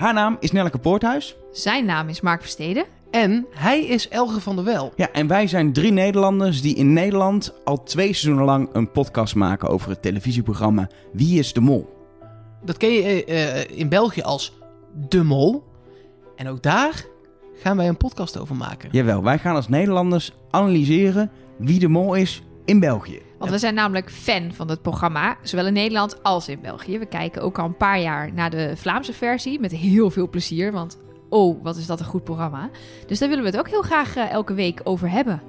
Haar naam is Nelleke Poorthuis. Zijn naam is Mark Versteden. En hij is Elge van der Wel. Ja, en wij zijn drie Nederlanders die in Nederland al twee seizoenen lang een podcast maken over het televisieprogramma Wie is de Mol? Dat ken je eh, in België als De Mol. En ook daar gaan wij een podcast over maken. Jawel, wij gaan als Nederlanders analyseren wie de mol is in België. Want we zijn namelijk fan van het programma, zowel in Nederland als in België. We kijken ook al een paar jaar naar de Vlaamse versie met heel veel plezier. Want oh, wat is dat een goed programma. Dus daar willen we het ook heel graag eh, elke week over hebben.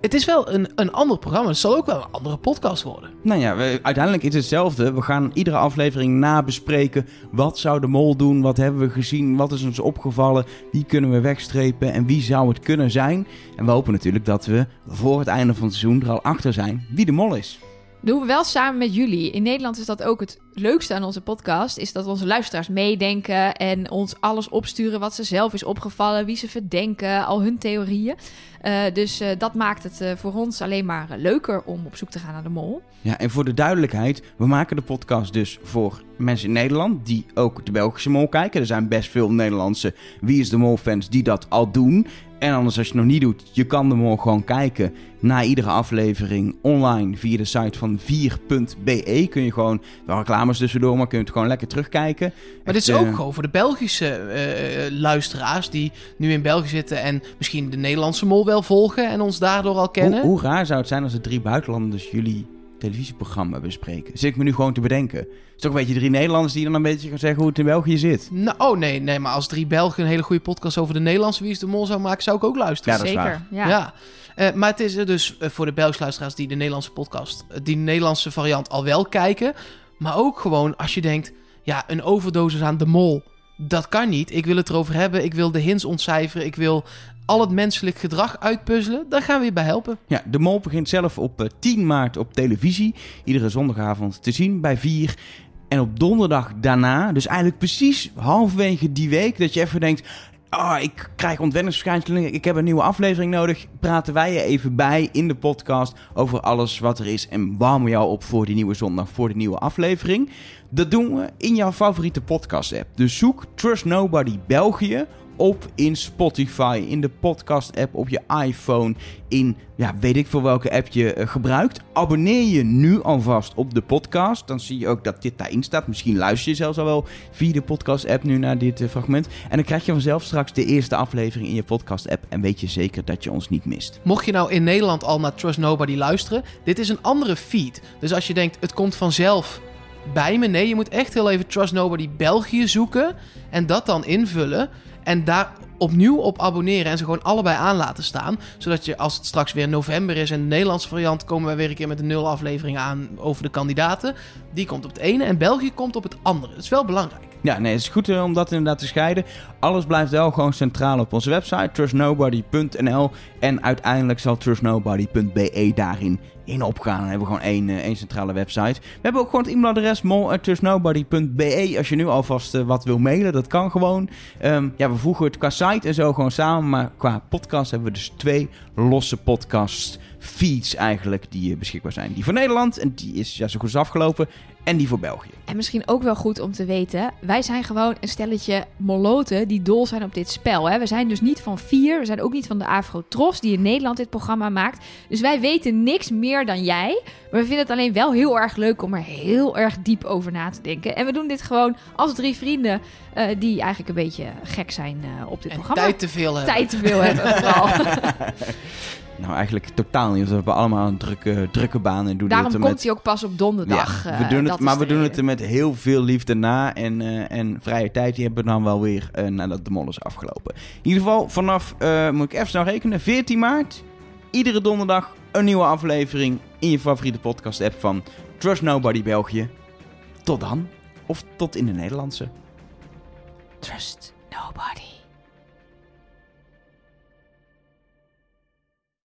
Het is wel een, een ander programma. Het zal ook wel een andere podcast worden. Nou ja, uiteindelijk is het hetzelfde. We gaan iedere aflevering nabespreken. Wat zou de mol doen? Wat hebben we gezien? Wat is ons opgevallen? Wie kunnen we wegstrepen? En wie zou het kunnen zijn? En we hopen natuurlijk dat we voor het einde van het seizoen er al achter zijn wie de mol is. Doen we wel samen met jullie. In Nederland is dat ook het leukste aan onze podcast. Is dat onze luisteraars meedenken en ons alles opsturen wat ze zelf is opgevallen. Wie ze verdenken, al hun theorieën. Uh, dus uh, dat maakt het uh, voor ons alleen maar leuker om op zoek te gaan naar de mol. Ja, en voor de duidelijkheid, we maken de podcast dus voor mensen in Nederland die ook de Belgische mol kijken. Er zijn best veel Nederlandse Wie is de Mol fans die dat al doen. En anders als je het nog niet doet, je kan mol gewoon kijken na iedere aflevering online via de site van 4.be. Kun je gewoon, wel reclames tussendoor, maar kun je het gewoon lekker terugkijken. Maar dit is ook gewoon voor de Belgische uh, luisteraars die nu in België zitten en misschien de Nederlandse mol wel volgen en ons daardoor al kennen. Hoe, hoe raar zou het zijn als de drie buitenlanders jullie televisieprogramma bespreken. Zit ik me nu gewoon te bedenken. Het is toch een beetje drie Nederlanders die dan een beetje gaan zeggen hoe het in België zit. Nou, oh nee, nee, maar als drie Belgen een hele goede podcast over de Nederlandse Wie is de Mol zou maken, zou ik ook luisteren. Ja, dat is Zeker, waar. ja. Ja. Uh, maar het is er dus uh, voor de Belgische luisteraars die de Nederlandse podcast, uh, die de Nederlandse variant al wel kijken. Maar ook gewoon als je denkt, ja, een overdosis aan de mol, dat kan niet. Ik wil het erover hebben, ik wil de hints ontcijferen, ik wil al het menselijk gedrag uitpuzzelen, daar gaan we je bij helpen. Ja, de Mol begint zelf op uh, 10 maart op televisie. Iedere zondagavond te zien bij 4. En op donderdag daarna, dus eigenlijk precies halverwege die week, dat je even denkt. Oh, ik krijg ontwenningsverschijnselen. Ik heb een nieuwe aflevering nodig. Praten wij je even bij in de podcast over alles wat er is. En warmen jou op voor die nieuwe zondag, voor de nieuwe aflevering. Dat doen we in jouw favoriete podcast-app. Dus zoek Trust Nobody België op in Spotify, in de podcast-app op je iPhone, in ja, weet ik veel welke app je uh, gebruikt. Abonneer je nu alvast op de podcast. Dan zie je ook dat dit daarin staat. Misschien luister je zelfs al wel via de podcast-app nu naar dit uh, fragment. En dan krijg je vanzelf straks de eerste aflevering in je podcast-app. En weet je zeker dat je ons niet mist. Mocht je nou in Nederland al naar Trust Nobody luisteren, dit is een andere feed. Dus als je denkt, het komt vanzelf bij me. Nee, je moet echt heel even Trust Nobody België zoeken en dat dan invullen. En daar opnieuw op abonneren en ze gewoon allebei aan laten staan. Zodat je als het straks weer november is en de Nederlandse variant... komen wij weer een keer met een nul aflevering aan over de kandidaten. Die komt op het ene en België komt op het andere. Dat is wel belangrijk. Ja, nee, het is goed om dat inderdaad te scheiden. Alles blijft wel gewoon centraal op onze website, trustnobody.nl. En uiteindelijk zal trustnobody.be daarin in opgaan. Dan hebben we gewoon één, één centrale website. We hebben ook gewoon het e-mailadres mol.trustnobody.be. Als je nu alvast uh, wat wil mailen, dat kan gewoon. Um, ja, we voegen het qua site en zo gewoon samen. Maar qua podcast hebben we dus twee losse podcasts feeds eigenlijk die beschikbaar zijn. Die voor Nederland en die is ja, zo goed als afgelopen. En die voor België. En misschien ook wel goed om te weten, wij zijn gewoon een stelletje moloten die dol zijn op dit spel. Hè? We zijn dus niet van vier, we zijn ook niet van de Afro-Tros die in Nederland dit programma maakt. Dus wij weten niks meer dan jij. Maar we vinden het alleen wel heel erg leuk om er heel erg diep over na te denken. En we doen dit gewoon als drie vrienden uh, die eigenlijk een beetje gek zijn uh, op dit en programma. tijd te veel hebben. Tijd te veel hebben vooral. Nou, eigenlijk totaal niet. We hebben allemaal een drukke, drukke baan. En doen Daarom komt met... hij ook pas op donderdag. Ja, we doen uh, het, maar we doen het er met heel veel liefde na. En, uh, en vrije tijd die hebben we dan wel weer uh, nadat de mol is afgelopen. In ieder geval, vanaf, moet ik even snel rekenen, 14 maart. Iedere donderdag een nieuwe aflevering in je favoriete podcast app van Trust Nobody België. Tot dan. Of tot in de Nederlandse. Trust Nobody.